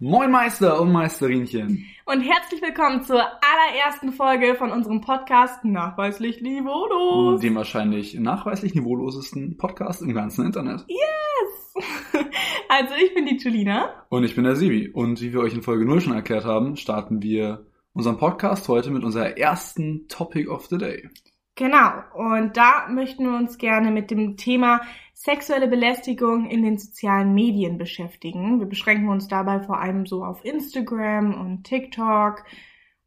Moin Meister und Meisterinchen. Und herzlich willkommen zur allerersten Folge von unserem Podcast Nachweislich Niveaulos. Dem wahrscheinlich nachweislich niveaulosesten Podcast im ganzen Internet. Yes! Also ich bin die Julina. Und ich bin der Sibi. Und wie wir euch in Folge 0 schon erklärt haben, starten wir unseren Podcast heute mit unserer ersten Topic of the Day. Genau. Und da möchten wir uns gerne mit dem Thema sexuelle Belästigung in den sozialen Medien beschäftigen. Wir beschränken uns dabei vor allem so auf Instagram und TikTok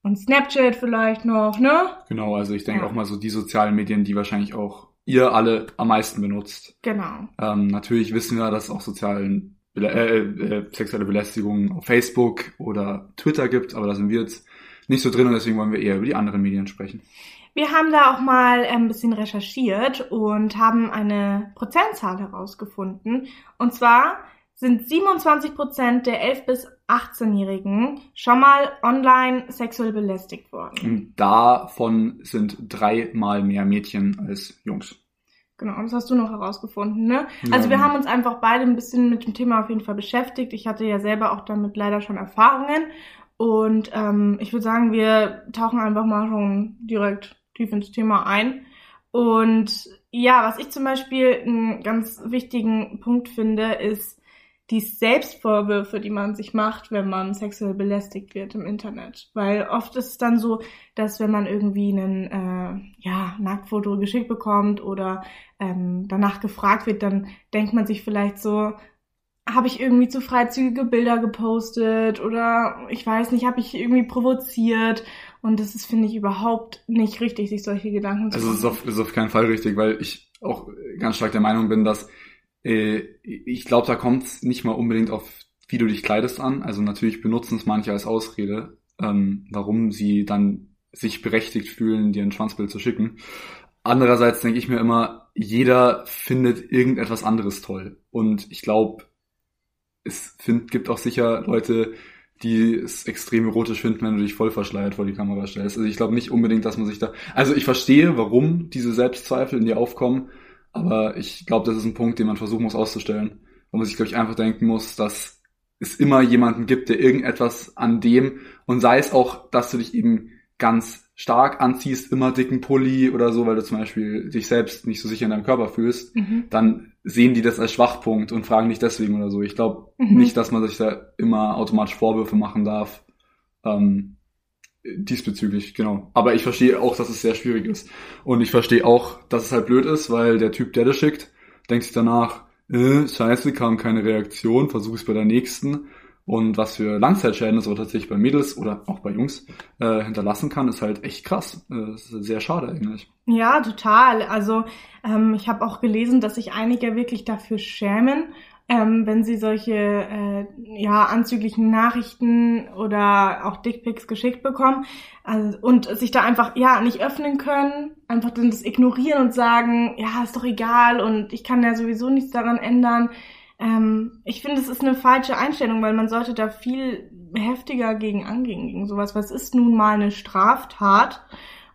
und Snapchat vielleicht noch, ne? Genau, also ich denke ja. auch mal so die sozialen Medien, die wahrscheinlich auch ihr alle am meisten benutzt. Genau. Ähm, natürlich wissen wir, dass es auch sozialen äh, äh, sexuelle Belästigung auf Facebook oder Twitter gibt, aber da sind wir jetzt nicht so drin und deswegen wollen wir eher über die anderen Medien sprechen. Wir haben da auch mal ein bisschen recherchiert und haben eine Prozentzahl herausgefunden. Und zwar sind 27 Prozent der 11 bis 18-Jährigen schon mal online sexuell belästigt worden. Und davon sind dreimal mehr Mädchen als Jungs. Genau, das hast du noch herausgefunden, ne? Ja. Also wir haben uns einfach beide ein bisschen mit dem Thema auf jeden Fall beschäftigt. Ich hatte ja selber auch damit leider schon Erfahrungen. Und ähm, ich würde sagen, wir tauchen einfach mal schon direkt tief ins Thema ein. Und ja, was ich zum Beispiel einen ganz wichtigen Punkt finde, ist die Selbstvorwürfe, die man sich macht, wenn man sexuell belästigt wird im Internet. Weil oft ist es dann so, dass wenn man irgendwie einen äh, ja, Nacktfoto geschickt bekommt oder ähm, danach gefragt wird, dann denkt man sich vielleicht so, habe ich irgendwie zu freizügige Bilder gepostet oder ich weiß nicht, habe ich irgendwie provoziert und das ist, finde ich, überhaupt nicht richtig, sich solche Gedanken zu machen. Also es ist auf, ist auf keinen Fall richtig, weil ich auch ganz stark der Meinung bin, dass äh, ich glaube, da kommt es nicht mal unbedingt auf, wie du dich kleidest an. Also natürlich benutzen es manche als Ausrede, ähm, warum sie dann sich berechtigt fühlen, dir ein Schwanzbild zu schicken. Andererseits denke ich mir immer, jeder findet irgendetwas anderes toll. Und ich glaube, es find, gibt auch sicher Leute, die es extrem erotisch finden, wenn du dich voll verschleiert vor die Kamera stellst. Also ich glaube nicht unbedingt, dass man sich da. Also ich verstehe, warum diese Selbstzweifel in dir aufkommen, aber ich glaube, das ist ein Punkt, den man versuchen muss auszustellen. Wo man sich, glaube ich, einfach denken muss, dass es immer jemanden gibt, der irgendetwas an dem und sei es auch, dass du dich eben ganz stark anziehst, immer dicken Pulli oder so, weil du zum Beispiel dich selbst nicht so sicher in deinem Körper fühlst, mhm. dann sehen die das als Schwachpunkt und fragen dich deswegen oder so. Ich glaube mhm. nicht, dass man sich da immer automatisch Vorwürfe machen darf. Ähm, diesbezüglich, genau. Aber ich verstehe auch, dass es sehr schwierig ist. Und ich verstehe auch, dass es halt blöd ist, weil der Typ, der das schickt, denkt sich danach, äh, scheiße, kam keine Reaktion, versuch es bei der nächsten. Und was für Langzeitschäden es aber tatsächlich bei Mädels oder auch bei Jungs äh, hinterlassen kann, ist halt echt krass. Äh, sehr schade eigentlich. Ja, total. Also ähm, ich habe auch gelesen, dass sich einige wirklich dafür schämen, ähm, wenn sie solche äh, ja anzüglichen Nachrichten oder auch Dickpics geschickt bekommen also, und sich da einfach ja nicht öffnen können, einfach dann das ignorieren und sagen, ja ist doch egal und ich kann ja sowieso nichts daran ändern. Ähm, ich finde, es ist eine falsche Einstellung, weil man sollte da viel heftiger gegen angehen, gegen sowas. Was ist nun mal eine Straftat?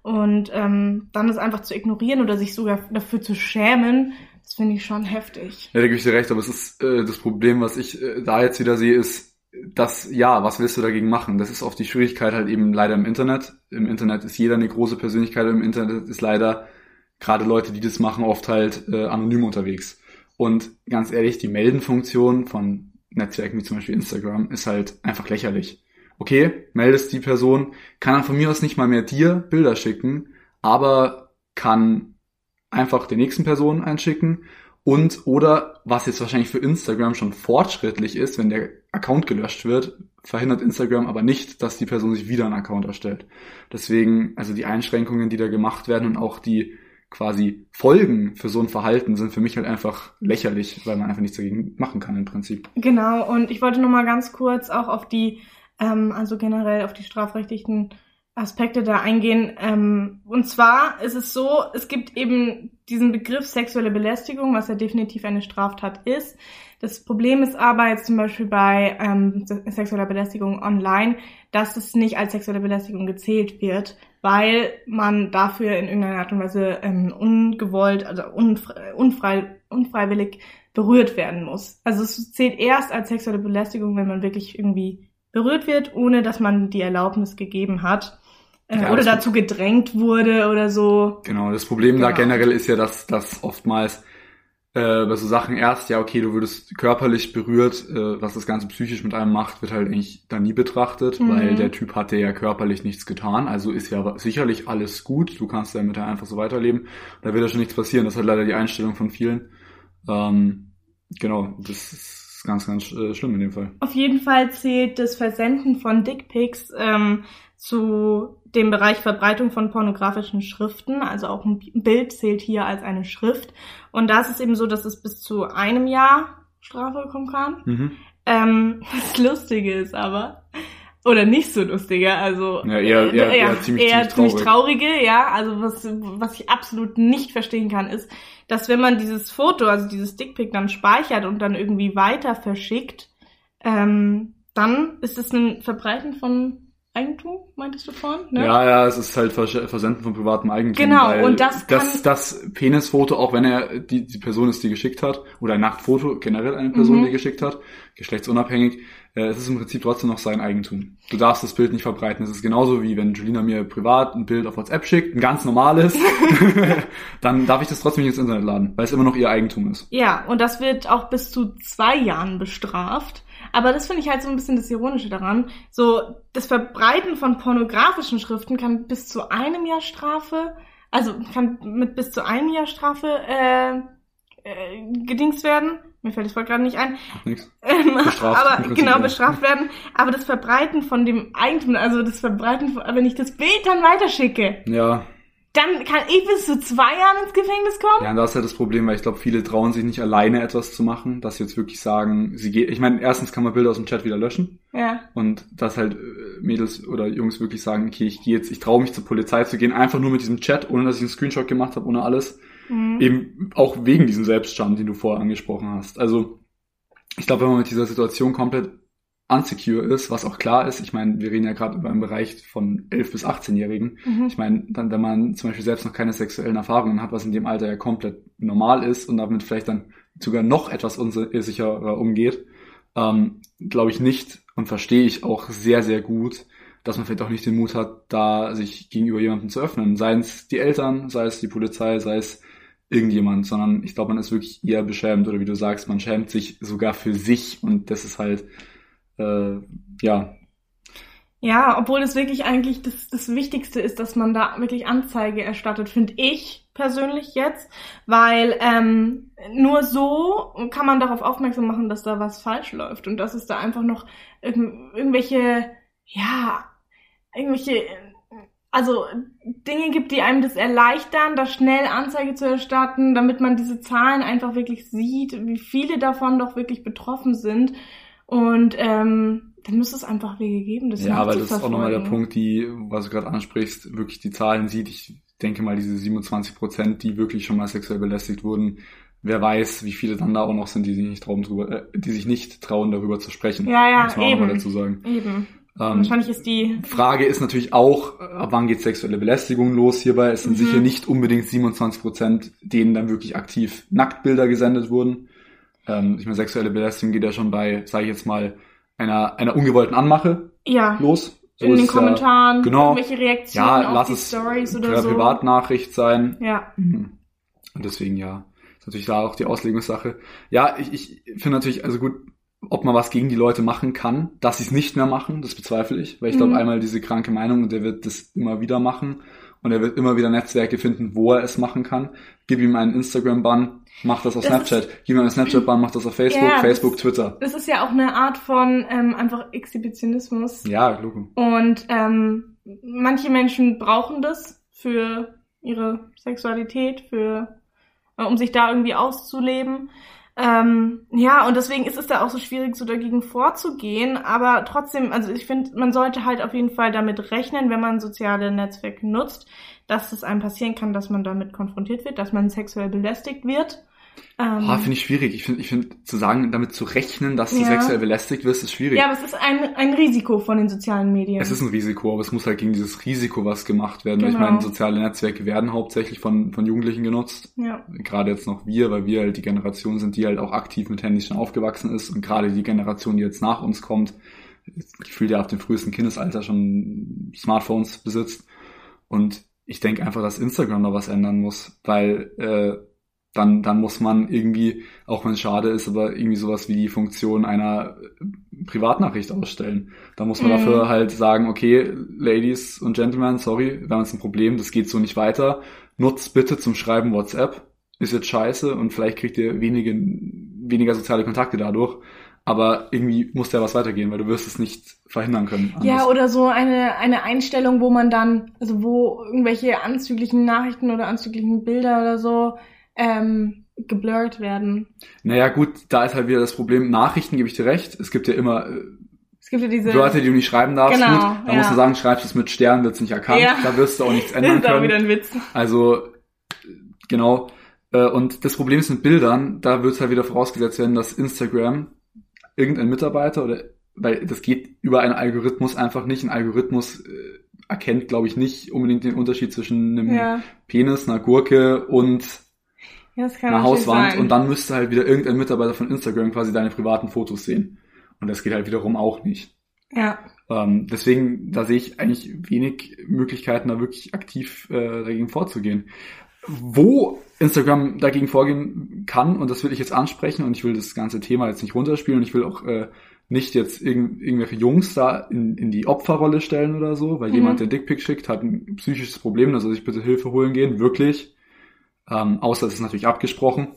Und ähm, dann es einfach zu ignorieren oder sich sogar dafür zu schämen, das finde ich schon heftig. Ja, da gebe ich dir recht, aber es ist äh, das Problem, was ich äh, da jetzt wieder sehe, ist, dass, ja, was willst du dagegen machen? Das ist oft die Schwierigkeit halt eben leider im Internet. Im Internet ist jeder eine große Persönlichkeit, im Internet ist leider gerade Leute, die das machen, oft halt äh, anonym unterwegs. Und ganz ehrlich, die Meldenfunktion von Netzwerken wie zum Beispiel Instagram ist halt einfach lächerlich. Okay, meldest die Person, kann dann von mir aus nicht mal mehr dir Bilder schicken, aber kann einfach der nächsten Person einschicken und oder was jetzt wahrscheinlich für Instagram schon fortschrittlich ist, wenn der Account gelöscht wird, verhindert Instagram aber nicht, dass die Person sich wieder einen Account erstellt. Deswegen, also die Einschränkungen, die da gemacht werden und auch die quasi Folgen für so ein Verhalten sind für mich halt einfach lächerlich, weil man einfach nichts dagegen machen kann im Prinzip. Genau, und ich wollte nochmal ganz kurz auch auf die, ähm, also generell auf die strafrechtlichen Aspekte da eingehen. Ähm, und zwar ist es so, es gibt eben diesen Begriff sexuelle Belästigung, was ja definitiv eine Straftat ist. Das Problem ist aber jetzt zum Beispiel bei ähm, sexueller Belästigung online, dass es nicht als sexuelle Belästigung gezählt wird, weil man dafür in irgendeiner Art und Weise ähm, ungewollt, also unfrei, unfrei, unfreiwillig berührt werden muss. Also es zählt erst als sexuelle Belästigung, wenn man wirklich irgendwie berührt wird, ohne dass man die Erlaubnis gegeben hat. Äh, ja, oder dazu gedrängt wurde oder so. Genau, das Problem genau. da generell ist ja, dass, dass oftmals äh, bei so Sachen erst, ja, okay, du würdest körperlich berührt, äh, was das Ganze psychisch mit einem macht, wird halt eigentlich da nie betrachtet, mhm. weil der Typ hatte ja körperlich nichts getan, also ist ja sicherlich alles gut, du kannst ja mit der einfach so weiterleben, da wird ja schon nichts passieren, das halt leider die Einstellung von vielen. Ähm, genau, das ist ganz, ganz äh, schlimm in dem Fall. Auf jeden Fall zählt das Versenden von Dickpics ähm, zu dem Bereich Verbreitung von pornografischen Schriften. Also auch ein Bild zählt hier als eine Schrift. Und da ist es eben so, dass es bis zu einem Jahr Strafe bekommen kann. Mhm. Ähm, das Lustige ist aber, oder nicht so lustige, also ja, eher, eher, eher, eher, ziemlich, eher ziemlich, ziemlich traurige, ja. Also was, was ich absolut nicht verstehen kann, ist, dass wenn man dieses Foto, also dieses Dickpick dann speichert und dann irgendwie weiter verschickt, ähm, dann ist es ein Verbreiten von Eigentum, meintest du vorhin? Ne? Ja, ja, es ist halt Versenden von privatem Eigentum. Genau, und das kann... Das, das Penisfoto, auch wenn er die, die Person ist, die geschickt hat, oder ein Nacktfoto, generell eine Person, mhm. die geschickt hat, geschlechtsunabhängig, äh, es ist im Prinzip trotzdem noch sein Eigentum. Du darfst das Bild nicht verbreiten. Es ist genauso wie wenn Julina mir privat ein Bild auf WhatsApp schickt, ein ganz normales, dann darf ich das trotzdem nicht ins Internet laden, weil es immer noch ihr Eigentum ist. Ja, und das wird auch bis zu zwei Jahren bestraft. Aber das finde ich halt so ein bisschen das Ironische daran. So, das Verbreiten von pornografischen Schriften kann bis zu einem Jahr Strafe, also kann mit bis zu einem Jahr Strafe äh, äh, gedingst werden. Mir fällt das Wort gerade nicht ein. Nichts. Ähm, bestraft, aber genau, bestraft werden. Aber das Verbreiten von dem Eigentum, also das Verbreiten, von, wenn ich das Bild dann weiterschicke. Ja dann kann ich bis zu zwei Jahren ins Gefängnis kommen. Ja, und das ist ja das Problem, weil ich glaube, viele trauen sich nicht alleine etwas zu machen, dass sie jetzt wirklich sagen, sie geht. Ich meine, erstens kann man Bilder aus dem Chat wieder löschen. Ja. Und dass halt äh, Mädels oder Jungs wirklich sagen, okay, ich gehe jetzt, ich traue mich zur Polizei zu gehen, einfach nur mit diesem Chat, ohne dass ich einen Screenshot gemacht habe, ohne alles. Mhm. Eben auch wegen diesem Selbstscham, den du vorher angesprochen hast. Also ich glaube, wenn man mit dieser Situation komplett unsecure ist, was auch klar ist. Ich meine, wir reden ja gerade über einen Bereich von 11- bis 18-Jährigen. Mhm. Ich meine, dann, wenn man zum Beispiel selbst noch keine sexuellen Erfahrungen hat, was in dem Alter ja komplett normal ist und damit vielleicht dann sogar noch etwas unsicherer umgeht, ähm, glaube ich nicht und verstehe ich auch sehr, sehr gut, dass man vielleicht auch nicht den Mut hat, da sich gegenüber jemandem zu öffnen. Sei es die Eltern, sei es die Polizei, sei es irgendjemand, sondern ich glaube, man ist wirklich eher beschämt oder wie du sagst, man schämt sich sogar für sich und das ist halt äh, ja. Ja, obwohl es wirklich eigentlich das, das Wichtigste ist, dass man da wirklich Anzeige erstattet, finde ich persönlich jetzt, weil ähm, nur so kann man darauf aufmerksam machen, dass da was falsch läuft und dass es da einfach noch irg irgendwelche, ja, irgendwelche, also Dinge gibt, die einem das erleichtern, da schnell Anzeige zu erstatten, damit man diese Zahlen einfach wirklich sieht, wie viele davon doch wirklich betroffen sind und ähm, dann müsste es einfach Wege geben. Das ja, aber das ist auch nochmal der Punkt, die, was du gerade ansprichst, wirklich die Zahlen sieht. Ich denke mal, diese 27 Prozent, die wirklich schon mal sexuell belästigt wurden, wer weiß, wie viele dann da auch noch sind, die sich nicht trauen, drüber, äh, die sich nicht trauen, darüber zu sprechen. Ja, ja, muss man eben. Auch mal dazu sagen. Eben. Ähm, Wahrscheinlich ist die Frage ist natürlich auch, ab wann geht sexuelle Belästigung los hierbei? Es sind mhm. sicher nicht unbedingt 27 Prozent, denen dann wirklich aktiv Nacktbilder gesendet wurden. Ähm, ich meine, sexuelle Belästigung geht ja schon bei, sage ich jetzt mal, einer, einer ungewollten Anmache ja. los. So in den Kommentaren, ja, genau, irgendwelche Reaktionen ja, auf die Stories oder so. Privatnachricht sein. Ja. Mhm. Und deswegen ja, ist natürlich da auch die Auslegungssache. Ja, ich, ich finde natürlich, also gut, ob man was gegen die Leute machen kann, dass sie es nicht mehr machen, das bezweifle ich, weil ich mhm. glaube einmal diese kranke Meinung und der wird das immer wieder machen und er wird immer wieder Netzwerke finden, wo er es machen kann. Gib ihm einen Instagram-Bann, mach das auf das Snapchat. Ist, Gib ihm einen Snapchat-Bann, mach das auf Facebook, ja, Facebook, das, Twitter. Das ist ja auch eine Art von ähm, einfach Exhibitionismus. Ja, Logo. Und ähm, manche Menschen brauchen das für ihre Sexualität, für äh, um sich da irgendwie auszuleben. Ähm, ja, und deswegen ist es da auch so schwierig, so dagegen vorzugehen. Aber trotzdem, also ich finde, man sollte halt auf jeden Fall damit rechnen, wenn man soziale Netzwerke nutzt, dass es einem passieren kann, dass man damit konfrontiert wird, dass man sexuell belästigt wird. Ähm, ah, finde ich schwierig. Ich finde, ich finde, zu sagen, damit zu rechnen, dass du ja. sexuell belästigt wirst, ist schwierig. Ja, aber es ist ein, ein Risiko von den sozialen Medien. Es ist ein Risiko, aber es muss halt gegen dieses Risiko was gemacht werden. Genau. Ich meine, soziale Netzwerke werden hauptsächlich von, von Jugendlichen genutzt. Ja. Gerade jetzt noch wir, weil wir halt die Generation sind, die halt auch aktiv mit Handys schon aufgewachsen ist und gerade die Generation, die jetzt nach uns kommt, gefühlt ja ab dem frühesten Kindesalter schon Smartphones besitzt. Und ich denke einfach, dass Instagram da was ändern muss, weil äh, dann, dann muss man irgendwie, auch wenn es schade ist, aber irgendwie sowas wie die Funktion einer Privatnachricht ausstellen. Da muss man mhm. dafür halt sagen, okay, Ladies und Gentlemen, sorry, wir haben jetzt ein Problem, das geht so nicht weiter. Nutzt bitte zum Schreiben WhatsApp. Ist jetzt scheiße und vielleicht kriegt ihr wenige, weniger soziale Kontakte dadurch. Aber irgendwie muss da was weitergehen, weil du wirst es nicht verhindern können. Anders. Ja, oder so eine, eine Einstellung, wo man dann, also wo irgendwelche anzüglichen Nachrichten oder anzüglichen Bilder oder so ähm, geblurrt werden. Naja, gut, da ist halt wieder das Problem. Nachrichten gebe ich dir recht. Es gibt ja immer äh, es gibt ja diese Wörter, die du nicht schreiben darfst. Genau, gut, da ja. musst du sagen, schreibst du es mit Sternen, wird's nicht erkannt. Ja. Da wirst du auch nichts ändern das ist können. Auch wieder ein Witz. Also genau. Äh, und das Problem ist mit Bildern, da wird halt wieder vorausgesetzt werden, dass Instagram irgendein Mitarbeiter oder weil das geht über einen Algorithmus einfach nicht. Ein Algorithmus äh, erkennt, glaube ich, nicht unbedingt den Unterschied zwischen einem ja. Penis, einer Gurke und ja, eine Hauswand sein. und dann müsste halt wieder irgendein Mitarbeiter von Instagram quasi deine privaten Fotos sehen. Und das geht halt wiederum auch nicht. Ja. Ähm, deswegen, da sehe ich eigentlich wenig Möglichkeiten, da wirklich aktiv äh, dagegen vorzugehen. Wo Instagram dagegen vorgehen kann, und das will ich jetzt ansprechen, und ich will das ganze Thema jetzt nicht runterspielen, und ich will auch äh, nicht jetzt irgend, irgendwelche Jungs da in, in die Opferrolle stellen oder so, weil mhm. jemand, der Dickpick schickt, hat ein psychisches Problem, da soll sich bitte Hilfe holen gehen, wirklich. Ähm, außer es ist natürlich abgesprochen.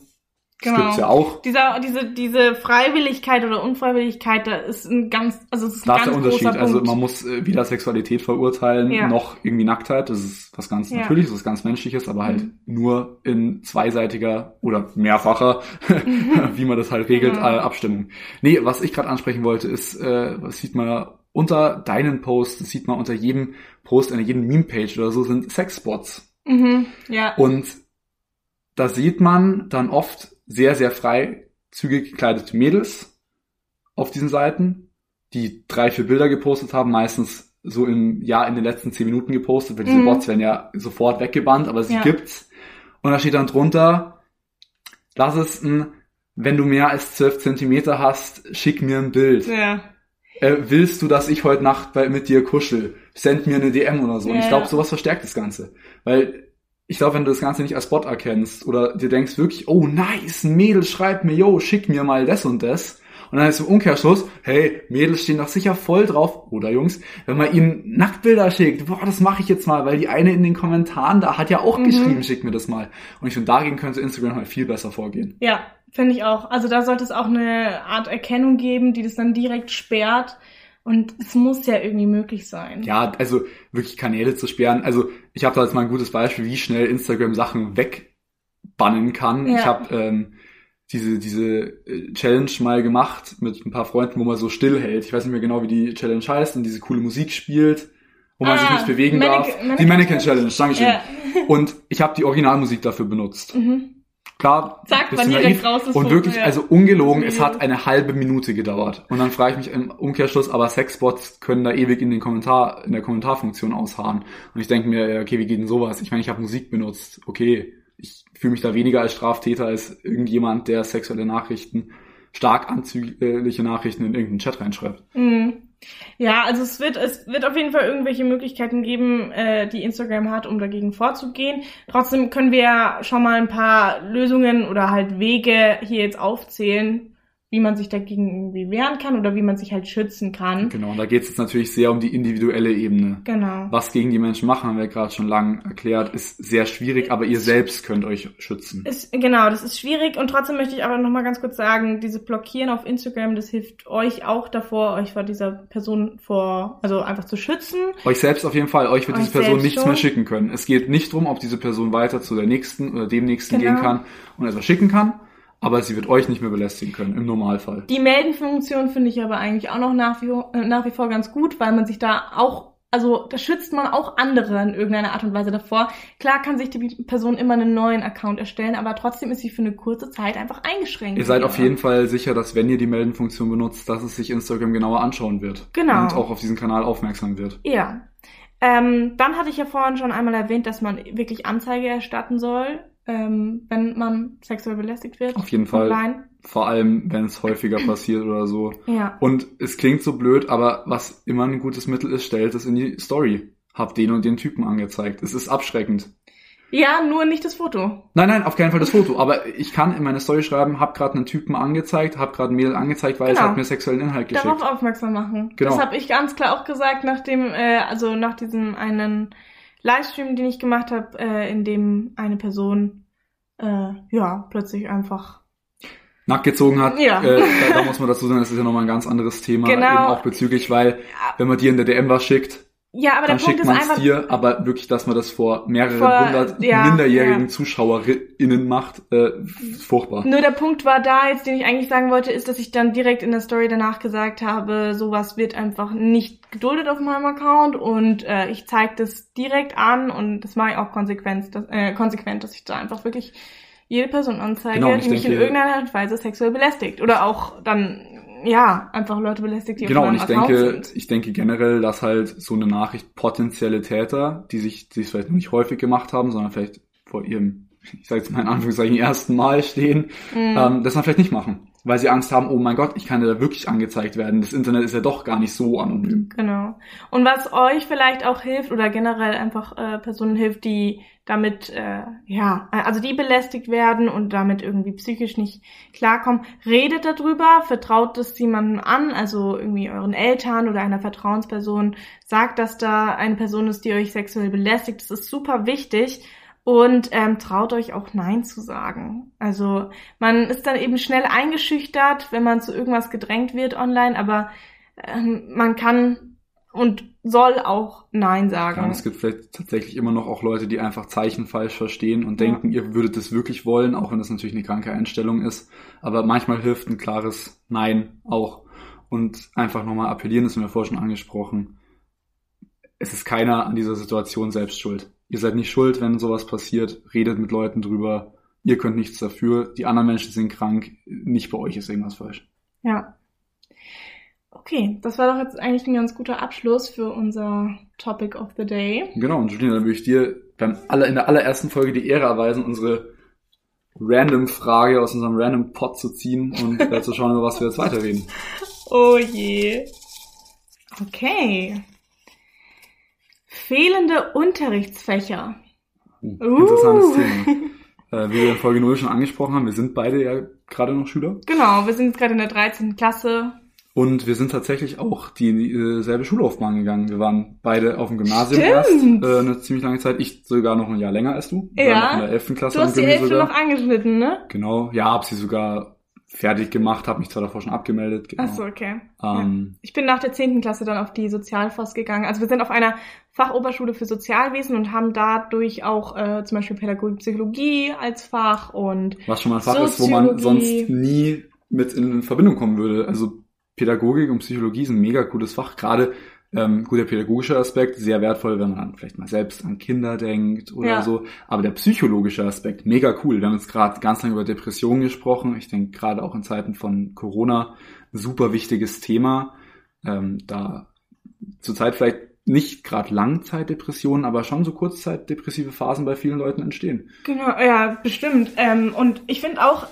Genau. Das gibt's ja auch. Dieser, diese, diese Freiwilligkeit oder Unfreiwilligkeit, da ist ein ganz, also es ist ein da ganz ist der Unterschied. Also man muss äh, weder Sexualität verurteilen, ja. noch irgendwie Nacktheit. Das ist was ganz ja. Natürliches, was ganz Menschliches, aber halt mhm. nur in zweiseitiger oder mehrfacher, mhm. wie man das halt regelt, mhm. äh, Abstimmung. Nee, was ich gerade ansprechen wollte, ist, äh, was sieht man unter deinen Posts, das sieht man unter jedem Post, einer jeden Meme-Page oder so, sind Sexspots. Mhm. Ja. Und da sieht man dann oft sehr, sehr freizügig gekleidete Mädels auf diesen Seiten, die drei, vier Bilder gepostet haben, meistens so im Jahr in den letzten zehn Minuten gepostet, weil diese mhm. Bots werden ja sofort weggebannt, aber sie ja. gibt's. Und da steht dann drunter, lass es ein, wenn du mehr als zwölf Zentimeter hast, schick mir ein Bild. Ja. Äh, willst du, dass ich heute Nacht bei, mit dir kuschel? Send mir eine DM oder so. Ja, Und ich glaube, sowas verstärkt das Ganze. Weil ich glaube, wenn du das Ganze nicht als Bot erkennst oder dir denkst wirklich, oh nice, ein Mädel schreibt mir, yo, schick mir mal das und das. Und dann ist im Umkehrschluss, hey, Mädels stehen doch sicher voll drauf, oder Jungs, wenn man ihnen Nacktbilder schickt, boah, das mache ich jetzt mal, weil die eine in den Kommentaren da hat ja auch mhm. geschrieben, schick mir das mal. Und ich finde, dagegen könnte Instagram halt viel besser vorgehen. Ja, finde ich auch. Also da sollte es auch eine Art Erkennung geben, die das dann direkt sperrt und es muss ja irgendwie möglich sein. Ja, also wirklich Kanäle zu sperren. Also ich habe da jetzt mal ein gutes Beispiel, wie schnell Instagram Sachen wegbannen kann. Ja. Ich habe ähm, diese, diese äh, Challenge mal gemacht mit ein paar Freunden, wo man so still hält. Ich weiß nicht mehr genau, wie die Challenge heißt und diese coole Musik spielt, wo man ah, sich nicht bewegen Mannequin, darf. Mannequin die Mannequin Challenge, Dankeschön. Ja. und ich habe die Originalmusik dafür benutzt. Mhm. Klar, Zack, man direkt raus ist Und wirklich, ja. also ungelogen, es hat eine halbe Minute gedauert. Und dann frage ich mich im Umkehrschluss, aber Sexbots können da ewig in den Kommentar, in der Kommentarfunktion ausharren. Und ich denke mir, okay, wie geht denn sowas? Ich meine, ich habe Musik benutzt. Okay, ich fühle mich da weniger als Straftäter als irgendjemand, der sexuelle Nachrichten, stark anzügliche Nachrichten in irgendeinen Chat reinschreibt. Mhm. Ja, also es wird, es wird auf jeden Fall irgendwelche Möglichkeiten geben, äh, die Instagram hat, um dagegen vorzugehen. Trotzdem können wir schon mal ein paar Lösungen oder halt Wege hier jetzt aufzählen, wie man sich dagegen irgendwie wehren kann oder wie man sich halt schützen kann. Genau, und da geht es jetzt natürlich sehr um die individuelle Ebene. Genau. Was gegen die Menschen machen, haben wir gerade schon lang erklärt, ist sehr schwierig, aber ihr selbst könnt euch schützen. Ist, genau, das ist schwierig und trotzdem möchte ich aber nochmal ganz kurz sagen, diese Blockieren auf Instagram, das hilft euch auch davor, euch vor dieser Person vor, also einfach zu schützen. Euch selbst auf jeden Fall, euch wird euch diese Person nichts schon. mehr schicken können. Es geht nicht drum, ob diese Person weiter zu der nächsten oder dem nächsten genau. gehen kann und etwas schicken kann aber sie wird euch nicht mehr belästigen können, im Normalfall. Die Meldenfunktion finde ich aber eigentlich auch noch nach wie, äh, nach wie vor ganz gut, weil man sich da auch also da schützt man auch andere in irgendeiner Art und Weise davor. Klar kann sich die Person immer einen neuen Account erstellen, aber trotzdem ist sie für eine kurze Zeit einfach eingeschränkt. Ihr seid auf jeden Fall sicher, dass wenn ihr die Meldenfunktion benutzt, dass es sich Instagram genauer anschauen wird. Genau. Und auch auf diesen Kanal aufmerksam wird. Ja. Ähm, dann hatte ich ja vorhin schon einmal erwähnt, dass man wirklich Anzeige erstatten soll, ähm, wenn man sexuell belästigt wird. Auf jeden Fall. Online. Vor allem, wenn es häufiger passiert oder so. Ja. Und es klingt so blöd, aber was immer ein gutes Mittel ist, stellt es in die Story. Hab den und den Typen angezeigt. Es ist abschreckend. Ja, nur nicht das Foto. Nein, nein, auf keinen Fall das Foto. Aber ich kann in meine Story schreiben, hab gerade einen Typen angezeigt, hab gerade ein Mädel angezeigt, weil es Genau. hat mir sexuellen Inhalt geschickt. Darauf aufmerksam machen. Genau. Das habe ich ganz klar auch gesagt, nachdem, äh, also nach diesem einen Livestream, den ich gemacht habe, äh, in dem eine Person äh, ja plötzlich einfach Nachgezogen hat, Ja. äh, da, da muss man dazu sagen, das ist ja nochmal ein ganz anderes Thema, Genau. eben auch bezüglich, weil wenn man dir in der DM was schickt, ja, aber der dann Punkt schickt ist man es dir, aber wirklich, dass man das vor mehreren hundert ja, minderjährigen ja. ZuschauerInnen macht, äh, furchtbar. Nur der Punkt war da jetzt, den ich eigentlich sagen wollte, ist, dass ich dann direkt in der Story danach gesagt habe, sowas wird einfach nicht geduldet auf meinem Account und äh, ich zeige das direkt an und das mache ich auch konsequent, dass, äh, konsequent, dass ich da einfach wirklich jede Person anzeige, Genau, die mich in denke- irgendeiner Art und Weise sexuell belästigt oder auch dann ja einfach Leute belästigt, die Genau, auf und ich Account denke, sind. ich denke generell, dass halt so eine Nachricht potenzielle Täter, die sich, die es vielleicht nicht häufig gemacht haben, sondern vielleicht vor ihrem, ich sage jetzt mal in Anführungszeichen, ersten Mal stehen, Mhm. ähm, das dann vielleicht nicht machen. Weil sie Angst haben, oh mein Gott, ich kann ja da wirklich angezeigt werden. Das Internet ist ja doch gar nicht so anonym. Genau. Und was euch vielleicht auch hilft oder generell einfach äh, Personen hilft, die damit, äh, ja, also die belästigt werden und damit irgendwie psychisch nicht klarkommen, redet darüber, vertraut es jemandem an, also irgendwie euren Eltern oder einer Vertrauensperson, sagt, dass da eine Person ist, die euch sexuell belästigt. Das ist super wichtig. Und ähm, traut euch auch Nein zu sagen. Also man ist dann eben schnell eingeschüchtert, wenn man zu irgendwas gedrängt wird online, aber ähm, man kann und soll auch Nein Ja, und sagen. es gibt vielleicht tatsächlich immer noch auch Leute, die einfach Zeichen falsch verstehen und Ja. denken, ihr würdet es wirklich wollen, auch wenn das natürlich eine kranke Einstellung ist. Aber manchmal hilft ein klares Nein auch. Und einfach nochmal appellieren, das haben wir vorher schon angesprochen. Es ist keiner an dieser Situation selbst schuld. Ihr seid nicht schuld, wenn sowas passiert. Redet mit Leuten drüber. Ihr könnt nichts dafür. Die anderen Menschen sind krank. Nicht bei euch ist irgendwas falsch. Ja. Okay, das war doch jetzt eigentlich ein ganz guter Abschluss für unser Topic of the Day. Genau, und Julina, dann würde ich dir beim aller, in der allerersten Folge die Ehre erweisen, unsere random Frage aus unserem random Pot zu ziehen und äh, zu schauen, über was wir jetzt weiterreden. Oh je. Okay. Fehlende Unterrichtsfächer. Hm, Uh. Interessantes Thema. Äh, wie wir in Folge 0 schon angesprochen haben, wir sind beide ja gerade noch Schüler. Genau, wir sind jetzt gerade in der 13. Klasse. Und wir sind tatsächlich auch dieselbe Schullaufbahn gegangen. Wir waren beide auf dem Gymnasium Stimmt. erst äh, eine ziemlich lange Zeit. Ich sogar noch ein Jahr länger als du. Wir Ja. in der 11. Klasse Du hast die am Gymmi Hälfte sogar. noch angeschnitten, ne? Genau, ja, hab sie sogar fertig gemacht, habe mich zwar davor schon abgemeldet. Genau. Ach so, okay. Ähm, Ich bin nach der 10. Klasse dann auf die Sozialforst gegangen. Also wir sind auf einer Fachoberschule für Sozialwesen und haben dadurch auch äh, zum Beispiel Pädagogik, Psychologie als Fach und Was schon mal ein Fach ist, wo man sonst nie mit in Verbindung kommen würde. Also Pädagogik und Psychologie sind ein mega cooles Fach. Gerade ähm, gut, der pädagogische Aspekt, sehr wertvoll, wenn man vielleicht mal selbst an Kinder denkt oder Ja. so. Aber der psychologische Aspekt, mega cool. Wir haben jetzt gerade ganz lange über Depressionen gesprochen. Ich denke gerade auch in Zeiten von Corona, super wichtiges Thema. Ähm, da zurzeit vielleicht nicht gerade Langzeitdepressionen, aber schon so kurzzeitdepressive Phasen bei vielen Leuten entstehen. Genau, ja, bestimmt. Ähm, und ich finde auch,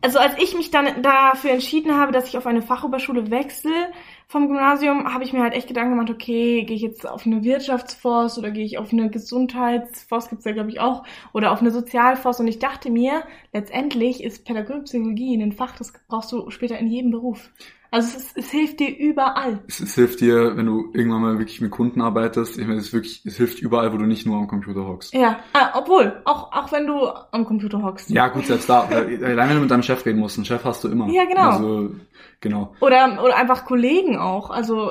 also als ich mich dann dafür entschieden habe, dass ich auf eine Fachoberschule wechsle vom Gymnasium, habe ich mir halt echt Gedanken gemacht, okay, gehe ich jetzt auf eine Wirtschaftsforst oder gehe ich auf eine Gesundheitsforst, gibt's ja glaube ich auch, oder auf eine Sozialforst. Und ich dachte mir, letztendlich ist Pädagogik, Psychologie ein Fach, das brauchst du später in jedem Beruf. Also es, es hilft dir überall. Es, es hilft dir, wenn du irgendwann mal wirklich mit Kunden arbeitest. Ich meine, es ist wirklich, es hilft überall, wo du nicht nur am Computer hockst. Ja, ah, obwohl, auch, auch wenn du am Computer hockst. Ja, gut, selbst da. Allein wenn du mit deinem Chef reden musst, einen Chef hast du immer. Ja, genau. Also, genau. Oder, oder einfach Kollegen auch, also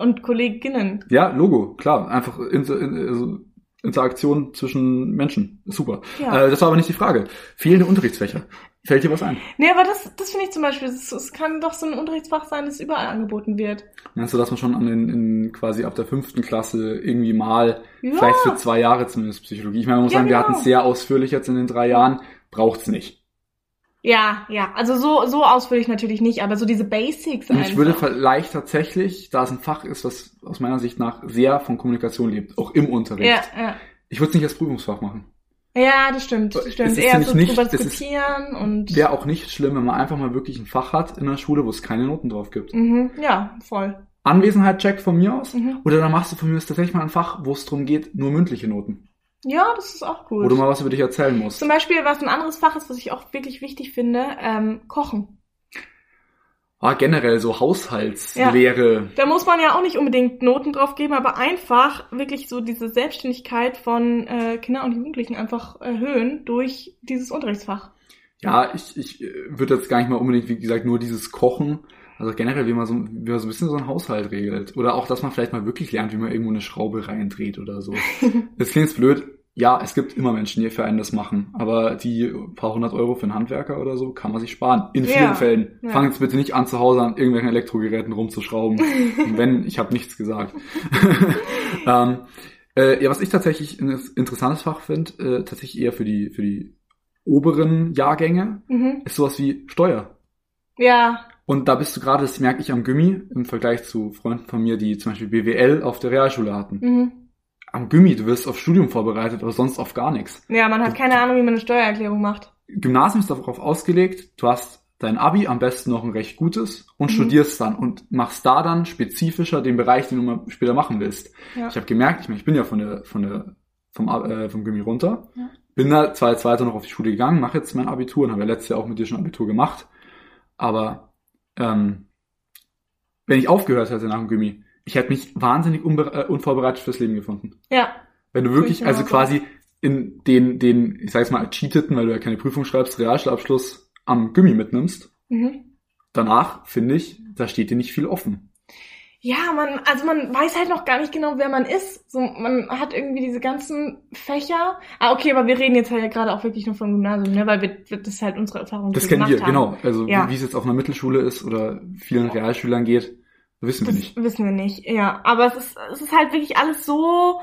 und Kolleginnen. Ja, Logo, klar. Einfach in, in, also Interaktion zwischen Menschen. Super. Ja. Äh, das war aber nicht die Frage. Fehlende Unterrichtsfächer. Fällt dir was ein? Nee, aber das, das finde ich zum Beispiel, es es kann doch so ein Unterrichtsfach sein, das überall angeboten wird. Meinst du, dass man schon an den, in quasi ab der fünften Klasse irgendwie mal, Ja. vielleicht für zwei Jahre zumindest Psychologie. Ich meine, man muss Ja, sagen, wir genau. hatten es sehr ausführlich jetzt in den drei Jahren. Braucht's nicht. Ja, ja. Also so, so ausführlich natürlich nicht, aber so diese Basics Und einfach. ich würde vielleicht tatsächlich, da es ein Fach ist, was aus meiner Sicht nach sehr von Kommunikation lebt, auch im Unterricht. ja, ja. Ich würde es nicht als Prüfungsfach machen. Ja, das stimmt, das Es stimmt. ist, Eher so ich, nicht- drüber es ist- diskutieren und. Wäre auch nicht schlimm, wenn man einfach mal wirklich ein Fach hat in der Schule, wo es keine Noten drauf gibt. Mhm, ja, voll. Anwesenheit-Check von mir aus. Mhm. Oder dann machst du von mir aus tatsächlich mal ein Fach, wo es darum geht, nur mündliche Noten. Ja, das ist auch gut. Wo du mal was über dich erzählen musst. Zum Beispiel, was ein anderes Fach ist, was ich auch wirklich wichtig finde, ähm, Kochen. Ah, generell so Haushaltslehre. Da muss man ja auch nicht unbedingt Noten drauf geben, aber einfach wirklich so diese Selbstständigkeit von äh, Kindern und Jugendlichen einfach erhöhen durch dieses Unterrichtsfach. Ja, ich, ich äh, würde jetzt gar nicht mal unbedingt, wie gesagt, nur dieses Kochen. Also generell, wie man so, wie man so ein bisschen so einen Haushalt regelt. Oder auch, dass man vielleicht mal wirklich lernt, wie man irgendwo eine Schraube reindreht oder so. Das klingt jetzt blöd. Ja, es gibt immer Menschen, die für einen das machen. Aber die paar hundert Euro für einen Handwerker oder so kann man sich sparen. In vielen Ja, Fällen. ja. Fang jetzt bitte nicht an, zu Hause an irgendwelchen Elektrogeräten rumzuschrauben. Wenn, ich habe nichts gesagt. ähm, äh, ja, was ich tatsächlich ein interessantes Fach finde, äh, tatsächlich eher für die, für die oberen Jahrgänge, Mhm. ist sowas wie Steuer. Ja, Und da bist du gerade, das merke ich am Gummi, im Vergleich zu Freunden von mir, die zum Beispiel BWL auf der Realschule hatten. mhm. Am Gummi, du wirst auf Studium vorbereitet, aber sonst auf gar nichts. ja, man hat keine Ahnung, wie man eine Steuererklärung macht. Gymnasium ist darauf ausgelegt, du hast dein Abi, am besten noch ein recht gutes, und Mhm. studierst dann und machst da dann spezifischer den Bereich, den du mal später machen willst. Ja. Ich habe gemerkt, ich meine, ich bin ja von der, von der, vom, äh, vom Gummi runter, Ja. bin da zwar als weiter noch auf die Schule gegangen, mache jetzt mein Abitur und habe ja letztes Jahr auch mit dir schon Abitur gemacht, aber ähm, wenn ich aufgehört hätte nach dem Gummi, ich hätte mich wahnsinnig äh, unvorbereitet fürs Leben gefunden. Ja, Wenn du wirklich, ich also quasi in den, den, ich sag's mal, cheateten, weil du ja keine Prüfung schreibst, Realschulabschluss am Gummi mitnimmst, mhm. danach, finde ich, da steht dir nicht viel offen. Ja, man, also man weiß halt noch gar nicht genau, wer man ist. So, man hat irgendwie diese ganzen Fächer. Ah, okay, aber wir reden jetzt halt ja gerade auch wirklich nur vom Gymnasium, ne? Weil wir, das ist halt unsere Erfahrung. Das wir kennen wir, haben. genau. Also Ja. wie es jetzt auf einer Mittelschule ist oder vielen Realschülern geht, wissen wir Das nicht. wissen wir nicht, ja. Aber es ist, es ist halt wirklich alles so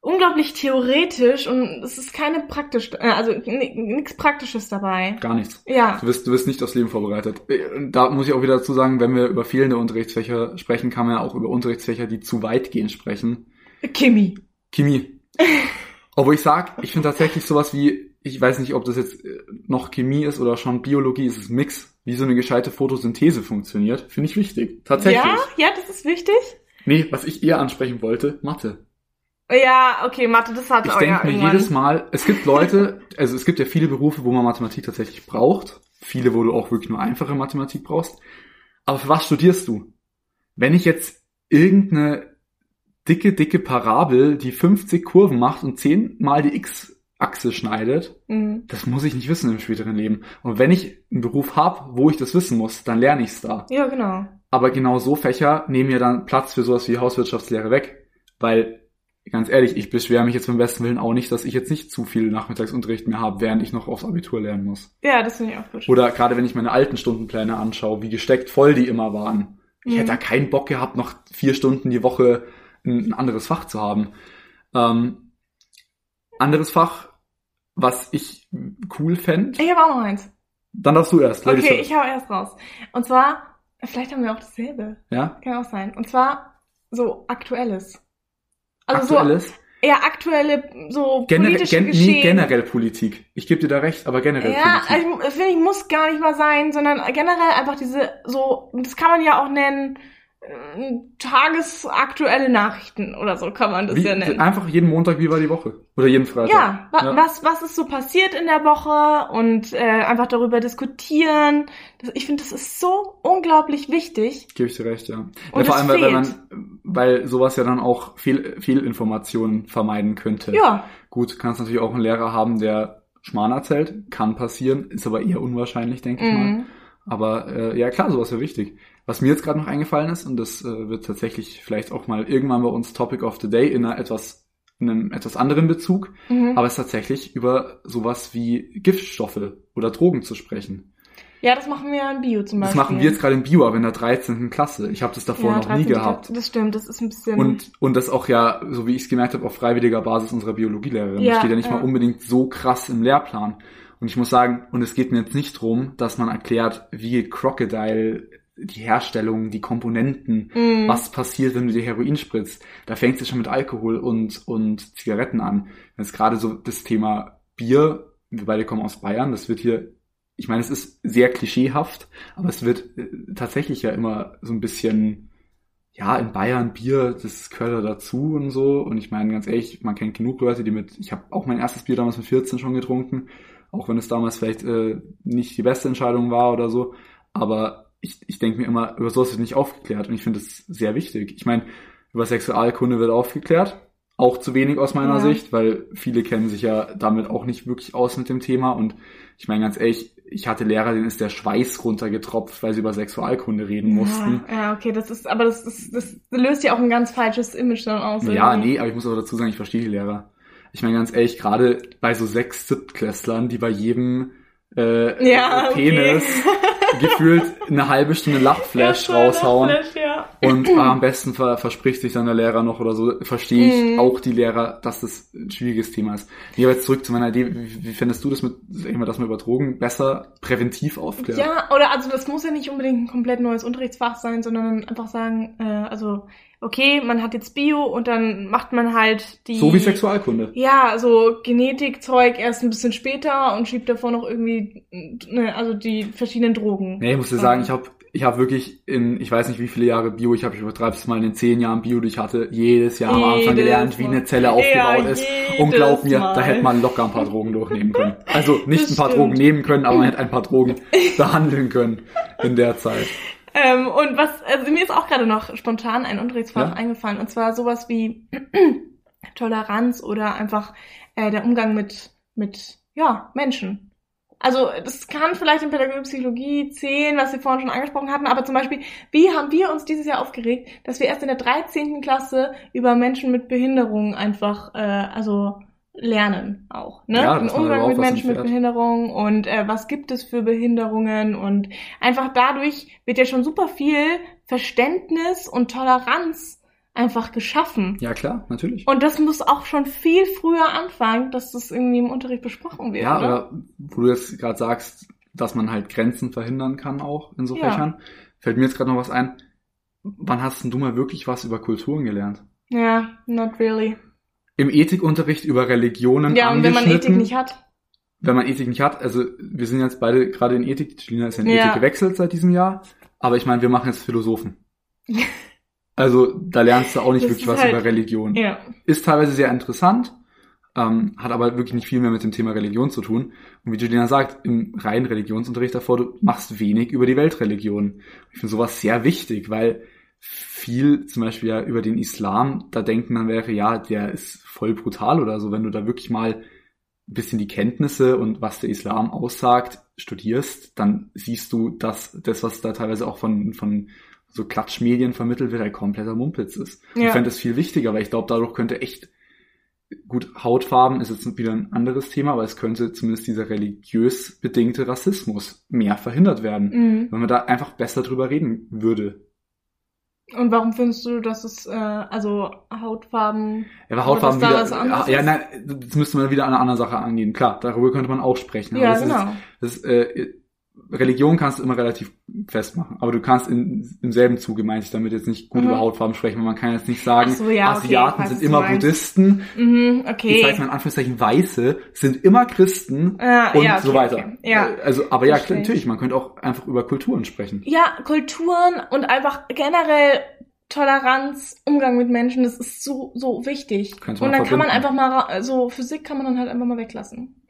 unglaublich theoretisch und es ist keine praktisch, äh, also nichts Praktisches dabei. Gar nichts. Ja. Du wirst, du wirst nicht aufs Leben vorbereitet. Und Da muss ich auch wieder dazu sagen, wenn wir über fehlende Unterrichtsfächer sprechen, kann man ja auch über Unterrichtsfächer, die zu weit gehen, sprechen. Chemie. Chemie. Obwohl ich sag, ich finde tatsächlich sowas wie, ich weiß nicht, ob das jetzt äh, noch Chemie ist oder schon Biologie, es ist ein Mix, wie so eine gescheite Photosynthese funktioniert, finde ich wichtig. Tatsächlich. Ja, ja, das ist wichtig. Nee, was ich eher ansprechen wollte, Mathe. Ja, okay, Mathe, das hat Ich auch denke ja mir irgendwann. jedes Mal, es gibt Leute, also es gibt ja viele Berufe, wo man Mathematik tatsächlich braucht. Viele, wo du auch wirklich nur einfache Mathematik brauchst. Aber für was studierst du? Wenn ich jetzt irgendeine dicke, dicke Parabel, die 50 Kurven macht und 10 mal die X-Achse schneidet, Mhm. das muss ich nicht wissen im späteren Leben. Und wenn ich einen Beruf habe, wo ich das wissen muss, dann lerne ich's da. Ja, genau. Aber genau so Fächer nehmen ja dann Platz für sowas wie Hauswirtschaftslehre weg. Weil, ganz ehrlich, ich beschwere mich jetzt beim besten Willen auch nicht, dass ich jetzt nicht zu viel Nachmittagsunterricht mehr habe, während ich noch aufs Abitur lernen muss. Ja, das finde ich auch gut. Oder gerade wenn ich meine alten Stundenpläne anschaue, wie gesteckt voll die immer waren. Ich Mhm. hätte da keinen Bock gehabt, noch vier Stunden die Woche ein, ein anderes Fach zu haben. Ähm, anderes Fach, was ich cool fände, Ich habe auch noch eins. dann darfst du erst. Ladies Okay, first. ich hau erst raus. Und zwar, vielleicht haben wir auch dasselbe. ja? Kann auch sein. Und zwar so aktuelles. Also Aktuelles? so eher aktuelle, so Generell, politische gen, Geschehen. nee, generell Politik. Ich gebe dir da recht, aber generell Ja, Politik. also, ich finde, ich muss gar nicht mal sein, sondern generell einfach diese, so, das kann man ja auch nennen, tagesaktuelle Nachrichten oder so kann man das Wie, ja nennen. einfach jeden Montag, wie war die Woche? Oder jeden Freitag? Ja, wa Ja. Was, was ist so passiert in der Woche und äh, einfach darüber diskutieren. Das, ich finde, das ist so unglaublich wichtig. Gebe ich dir recht, ja. ja Und vor es allem, weil, weil, man, weil sowas ja dann auch Fehl, Fehlinformationen vermeiden könnte. Ja, Gut, kannst natürlich auch einen Lehrer haben, der Schmarrn erzählt. Kann passieren, ist aber eher unwahrscheinlich, denke ich mal. Aber äh, ja klar, sowas wäre wichtig. Was mir jetzt gerade noch eingefallen ist, und das äh, wird tatsächlich vielleicht auch mal irgendwann bei uns Topic of the Day in einer etwas einem etwas anderen Bezug, Mhm. aber es ist tatsächlich über sowas wie Giftstoffe oder Drogen zu sprechen. Ja, das machen wir in Bio zum Das Beispiel. machen wir jetzt gerade in Bio, aber in der 13. Klasse. Ich habe das davor ja, noch nie 13. gehabt. Das stimmt, das ist ein bisschen. Und, und das auch ja, so wie ich es gemerkt habe, auf freiwilliger Basis unserer Biologielehrerin. Ja, das steht ja nicht ja. mal unbedingt so krass im Lehrplan. Und ich muss sagen, und es geht mir jetzt nicht drum, dass man erklärt, wie Crocodile die Herstellung, die Komponenten, Mhm. was passiert, wenn du dir Heroin spritzt. Da fängt es schon mit Alkohol und, und Zigaretten an. Jetzt gerade so das Thema Bier, wir beide kommen aus Bayern, das wird hier, ich meine, es ist sehr klischeehaft, aber es wird äh, tatsächlich ja immer so ein bisschen, ja, in Bayern Bier, das gehört ja dazu und so. Und ich meine, ganz ehrlich, man kennt genug Leute, die mit, ich habe auch mein erstes Bier damals mit 14 schon getrunken, auch wenn es damals vielleicht äh, nicht die beste Entscheidung war oder so. Aber ich, ich denke mir immer, über sowas wird nicht aufgeklärt und ich finde das sehr wichtig. Ich meine, über Sexualkunde wird aufgeklärt, auch zu wenig aus meiner Ja. Sicht, weil viele kennen sich ja damit auch nicht wirklich aus mit dem Thema und ich meine ganz ehrlich, ich hatte Lehrer, denen ist der Schweiß runtergetropft, weil sie über Sexualkunde reden mussten. Ja, ja, okay, das ist, aber das, ist, das löst ja auch ein ganz falsches Image dann aus. Ja, irgendwie. nee, aber ich muss aber dazu sagen, ich verstehe die Lehrer. Ich meine ganz ehrlich, gerade bei so sechs Siebtklässlern, die bei jedem äh, Ja, okay. Penis gefühlt eine halbe Stunde Lachflash raushauen. Lachflash, ja. Und ah, am besten ver verspricht sich dann der Lehrer noch oder so, verstehe ich Mhm. auch die Lehrer, dass das ein schwieriges Thema ist. Aber jetzt zurück zu meiner Idee, wie, wie findest du das mit, sag ich mal, dass man über Drogen besser präventiv aufklärt? Ja, oder also das muss ja nicht unbedingt ein komplett neues Unterrichtsfach sein, sondern einfach sagen, äh, also okay, man hat jetzt Bio und dann macht man halt die So wie Sexualkunde. ja, so Genetikzeug erst ein bisschen später und schiebt davor noch irgendwie ne, also die verschiedenen Drogen. Nee, ich muss dir sagen, ich habe ich hab wirklich in, ich weiß nicht wie viele Jahre Bio, ich habe ich übertreibe es mal in den zehn Jahren Bio, die ich hatte, jedes Jahr am Anfang Jedes gelernt, wie eine Zelle aufgebaut Ja, ist. jedes Und glaub mir, Mal. da hätte man locker ein paar Drogen durchnehmen können. Also nicht Das ein paar stimmt. Drogen nehmen können, aber man hätte ein paar Drogen behandeln können in der Zeit. Ähm, und was, also mir ist auch gerade noch spontan ein Unterrichtsfach Ja? eingefallen, und zwar sowas wie Toleranz oder einfach äh, der Umgang mit, mit, ja, Menschen. Also das kann vielleicht in Pädagogik Psychologie zählen, was wir vorhin schon angesprochen hatten, aber zum Beispiel, wie haben wir uns dieses Jahr aufgeregt, dass wir erst in der 13. Klasse über Menschen mit Behinderungen einfach, äh, also lernen auch, ne? Ja, man Umgang mit Menschen mit. Behinderung und äh, was gibt es für Behinderungen und einfach dadurch wird ja schon super viel Verständnis und Toleranz einfach geschaffen. Ja klar, natürlich. Und das muss auch schon viel früher anfangen, dass das irgendwie im Unterricht besprochen wird. Ja, oder? oder wo du jetzt gerade sagst, dass man halt Grenzen verhindern kann auch in so Ja. Fächern, fällt mir jetzt gerade noch was ein. Wann hast denn du mal wirklich was über Kulturen gelernt? Ja, not really. Im Ethikunterricht über Religionen Ja, und wenn man. Ethik nicht hat. wenn man Ethik nicht hat, also wir sind jetzt beide gerade in Ethik, Julina ist ja in Ja. Ethik gewechselt seit diesem Jahr, aber ich meine, wir machen jetzt Philosophen. Also da lernst du auch nicht Das wirklich was halt- über Religion. Ja. Ist teilweise sehr interessant, ähm, hat aber wirklich nicht viel mehr mit dem Thema Religion zu tun. Und wie Juliana sagt, im reinen Religionsunterricht davor, du machst wenig über die Weltreligion. Ich finde sowas sehr wichtig, weil viel zum Beispiel ja über den Islam, da denkt man wäre, ja, der ist voll brutal oder so, wenn du da wirklich mal ein bisschen die Kenntnisse und was der Islam aussagt, studierst, dann siehst du, dass das, was da teilweise auch von, von so Klatschmedien vermittelt wird, ein kompletter Mumpitz ist. Ich Ja. fände das viel wichtiger, weil ich glaube, dadurch könnte echt gut, Hautfarben ist jetzt wieder ein anderes Thema, aber es könnte zumindest dieser religiös bedingte Rassismus mehr verhindert werden, Mhm. wenn man da einfach besser drüber reden würde. Und warum findest du, dass es, äh, also Hautfarben. Ja, aber Hautfarben wieder, ja, ist? nein, das müsste man wieder an einer anderen Sache angehen. Klar, darüber könnte man auch sprechen. aber Ja, das genau. Ist, das, äh, Religion kannst du immer relativ festmachen, aber du kannst in, im selben Zuge, meine ich damit jetzt nicht gut Mhm. über Hautfarben sprechen, weil man kann jetzt nicht sagen, so, ja, okay, Asiaten ich weiß, sind immer. Buddhisten, Mhm, ich okay. sage mal in Anführungszeichen Weiße, sind immer Christen Ah, und ja, okay, so weiter. okay. Ja. Äh, Also, aber ja, klar, ich. natürlich, man könnte auch einfach über Kulturen sprechen. Ja, Kulturen und einfach generell Toleranz, Umgang mit Menschen, das ist so, so wichtig. Und dann kann man verbinden. einfach mal, so Physik kann man dann halt einfach mal weglassen.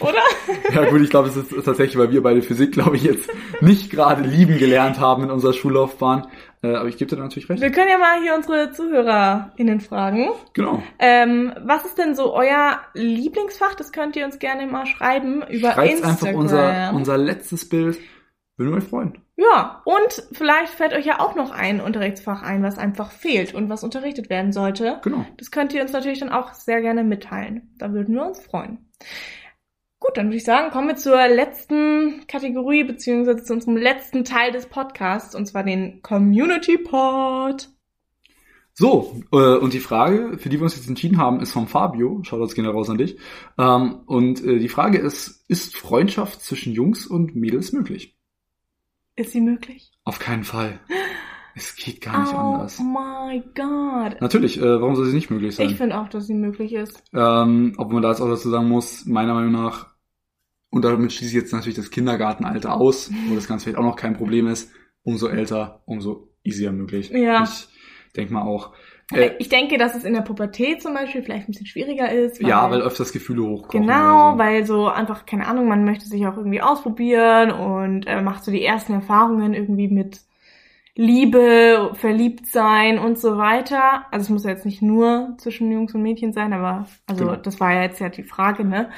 Oder? Ja gut, ich glaube, es ist tatsächlich, weil wir beide Physik, glaube ich, jetzt nicht gerade lieben gelernt haben in unserer Schullaufbahn. Äh, aber ich gebe dir natürlich recht. Wir können ja mal hier unsere ZuhörerInnen fragen. Genau. Ähm, was ist denn so euer Lieblingsfach? Das könnt ihr uns gerne mal schreiben über Schreibt Instagram. einfach unser, unser letztes Bild. Würden wir euch freuen. Ja, und vielleicht fällt euch ja auch noch ein Unterrichtsfach ein, was einfach fehlt und was unterrichtet werden sollte. Genau. Das könnt ihr uns natürlich dann auch sehr gerne mitteilen. Da würden wir uns freuen. Gut, dann würde ich sagen, kommen wir zur letzten Kategorie beziehungsweise zu unserem letzten Teil des Podcasts und zwar den Community Pod. So, äh, und die Frage, für die wir uns jetzt entschieden haben, ist von Fabio. Schaut uns gerne raus an dich. Ähm, und äh, die Frage ist, ist Freundschaft zwischen Jungs und Mädels möglich? Ist sie möglich? Auf keinen Fall. Es geht gar nicht oh anders. my god. Natürlich, äh, warum soll sie nicht möglich sein? Ich finde auch, dass sie möglich ist. Ähm, ob man da jetzt auch dazu sagen muss, meiner Meinung nach, und damit schließe ich jetzt natürlich das Kindergartenalter aus, wo das Ganze vielleicht auch noch kein Problem ist, umso älter, umso easier möglich. Ja. Ich denke mal auch. Äh, ich denke, dass es in der Pubertät zum Beispiel vielleicht ein bisschen schwieriger ist. ja, weil öfters Gefühle hochkommen. Genau, so. weil so einfach, keine Ahnung, man möchte sich auch irgendwie ausprobieren und äh, macht so die ersten Erfahrungen irgendwie mit Liebe, verliebt sein und so weiter. Also es muss ja jetzt nicht nur zwischen Jungs und Mädchen sein, aber also Genau. das war ja jetzt ja die Frage, ne?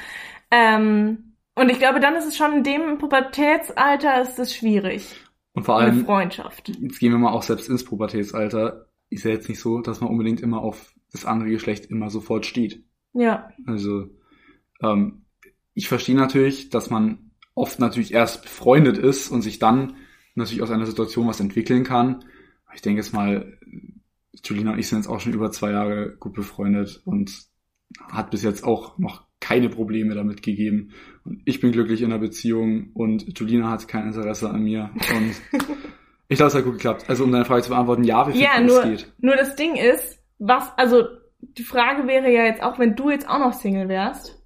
Ähm, und ich glaube, dann ist es schon in dem Pubertätsalter ist es schwierig. Und vor Eine allem, Freundschaft. jetzt gehen wir mal auch selbst ins Pubertätsalter, ist ja jetzt nicht so, dass man unbedingt immer auf das andere Geschlecht immer sofort steht. Ja. Also ähm, ich verstehe natürlich, dass man oft natürlich erst befreundet ist und sich dann natürlich aus einer Situation was entwickeln kann. Ich denke jetzt mal, Julina und ich sind jetzt auch schon über zwei Jahre gut befreundet und hat bis jetzt auch noch keine Probleme damit gegeben. Und ich bin glücklich in der Beziehung und Julina hat kein Interesse an mir. Und ich glaube, es hat gut geklappt. Also um deine Frage zu beantworten, ja, wir Ja, finden, nur, es geht. nur das Ding ist, was, also die Frage wäre ja jetzt auch, wenn du jetzt auch noch Single wärst,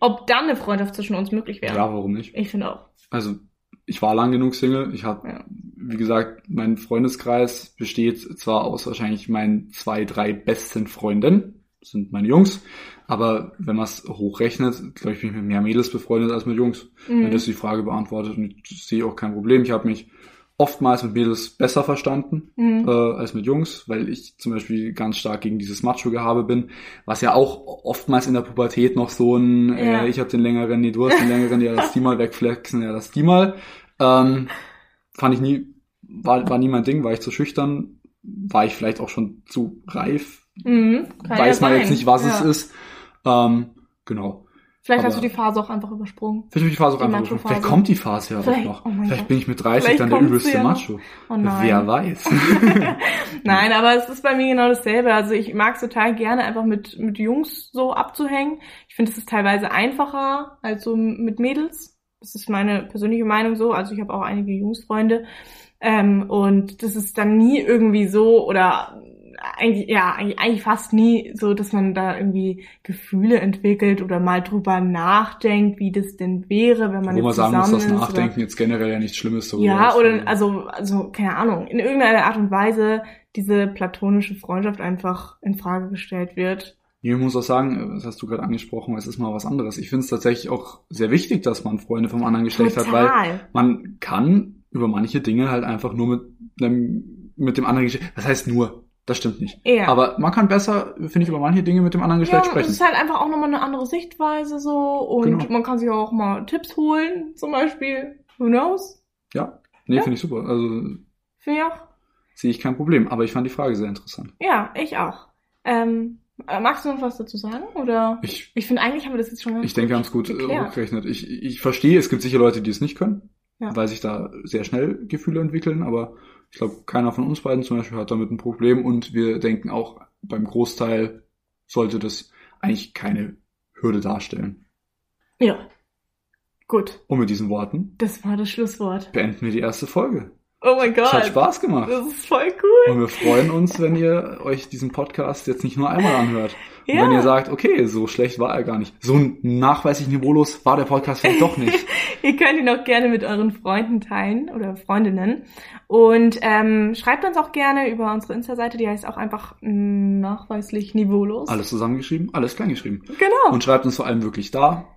ob dann eine Freundschaft zwischen uns möglich wäre. Ja, warum nicht? Ich finde auch. also ich war lang genug Single. Ich habe, Ja. wie gesagt, mein Freundeskreis besteht zwar aus wahrscheinlich meinen zwei, drei besten Freunden, sind meine Jungs, aber wenn man es hochrechnet, glaube ich, bin ich mit mehr Mädels befreundet als mit Jungs. Wenn Mhm. das die Frage beantwortet und ich sehe auch kein Problem. Ich habe mich oftmals mit Mädels besser verstanden Mhm. äh, als mit Jungs, weil ich zum Beispiel ganz stark gegen dieses Macho-Gehabe bin, was ja auch oftmals in der Pubertät noch so ein, Ja. äh, ich habe den längeren, nee, du hast den längeren, ja, lass die mal wegflexen, ja, lass die mal. Ähm, fand ich nie, war, war nie mein Ding, war ich zu schüchtern, war ich vielleicht auch schon zu reif, Mhm. Weiß ja man sein. jetzt nicht, was ja. es ist. Ähm, genau. Vielleicht hast aber- du die Phase auch einfach übersprungen. Vielleicht habe ich die Phase auch Die einfach Macho-Phase. Vielleicht kommt die Phase ja auch Vielleicht- noch. oh Vielleicht Gott. bin ich mit 30 Vielleicht dann der übelste ja. Macho. Oh nein. Wer weiß. Nein, aber es ist bei mir genau dasselbe. Also ich mag es total gerne, einfach mit, mit Jungs so abzuhängen. Ich finde, es ist teilweise einfacher als so mit Mädels. Das ist meine persönliche Meinung so. Also ich habe auch einige Jungsfreunde. Ähm, und das ist dann nie irgendwie so oder eigentlich, ja, eigentlich, fast nie so, dass man da irgendwie Gefühle entwickelt oder mal drüber nachdenkt, wie das denn wäre, wenn man Wo man sagen muss, dass oder- Nachdenken jetzt generell ja nichts Schlimmes so ja, oder also, also, keine Ahnung, in irgendeiner Art und Weise diese platonische Freundschaft einfach in Frage gestellt wird. Ich muss auch sagen, das hast du gerade angesprochen, es ist mal was anderes. Ich finde es tatsächlich auch sehr wichtig, dass man Freunde vom anderen Geschlecht hat, weil Total. man kann über manche Dinge halt einfach nur mit einem, mit dem anderen Geschlecht, das heißt nur, das stimmt nicht. Ja. Aber man kann besser, finde ich, über manche Dinge mit dem anderen Geschlecht ja, es sprechen. ist halt einfach auch nochmal eine andere Sichtweise so und Genau. man kann sich auch mal Tipps holen, zum Beispiel. Who knows? Ja, nee, Ja. finde ich super. Also Finde ich auch. sehe ich kein Problem. Aber ich fand die Frage sehr interessant. Ja, ich auch. Ähm, äh, magst du noch was dazu sagen? Oder? Ich, Ich finde, eigentlich haben wir das jetzt schon ganz ich denke, wir haben es gut äh, hochgerechnet. Ich, ich verstehe, es gibt sicher Leute, die es nicht können, Ja. weil sich da sehr schnell Gefühle entwickeln, aber ich glaube, keiner von uns beiden zum Beispiel hat damit ein Problem und wir denken auch, beim Großteil sollte das eigentlich keine Hürde darstellen. Ja. Gut. Und mit diesen Worten Das war das Schlusswort. beenden wir die erste Folge. Oh mein Es hat Gott. Spaß gemacht. Das ist voll cool. Und wir freuen uns, wenn ihr euch diesen Podcast jetzt nicht nur einmal anhört. Ja. wenn ihr sagt, okay, so schlecht war er gar nicht. So nachweislich niveaulos war der Podcast vielleicht doch nicht. Ihr könnt ihn auch gerne mit euren Freunden teilen oder Freundinnen. Und ähm, schreibt uns auch gerne über unsere Insta-Seite, die heißt auch einfach nachweislich niveaulos. Alles zusammengeschrieben, alles kleingeschrieben. Genau. Und schreibt uns vor allem wirklich da.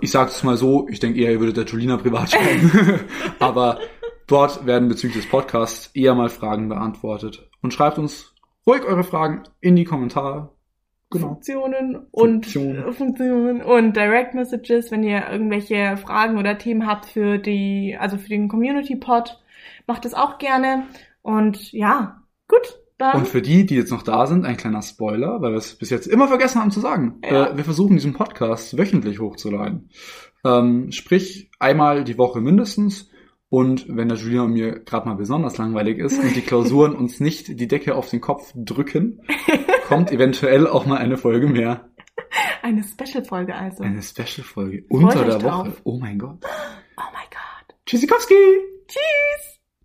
Ich sage es mal so, ich denke eher, ihr würdet der Julina privat schreiben. Aber dort werden bezüglich des Podcasts eher mal Fragen beantwortet. Und schreibt uns ruhig eure Fragen in die Kommentare. Genau. Funktionen und Funktion. Funktionen und Direct Messages, wenn ihr irgendwelche Fragen oder Themen habt für die, also für den Community Pod, macht es auch gerne. Und ja, gut, dann. Und für die, die jetzt noch da sind, ein kleiner Spoiler, weil wir es bis jetzt immer vergessen haben zu sagen. Ja. Äh, wir versuchen diesen Podcast wöchentlich hochzuladen. Ähm, sprich, einmal die Woche mindestens. Und wenn der Julian und mir gerade mal besonders langweilig ist und die Klausuren uns nicht die Decke auf den Kopf drücken, kommt eventuell auch mal eine Folge mehr. Eine Special-Folge also. Eine Special-Folge unter der drauf. Woche. Oh mein Gott. Oh mein Gott. Tschüssikowski! Tschüss!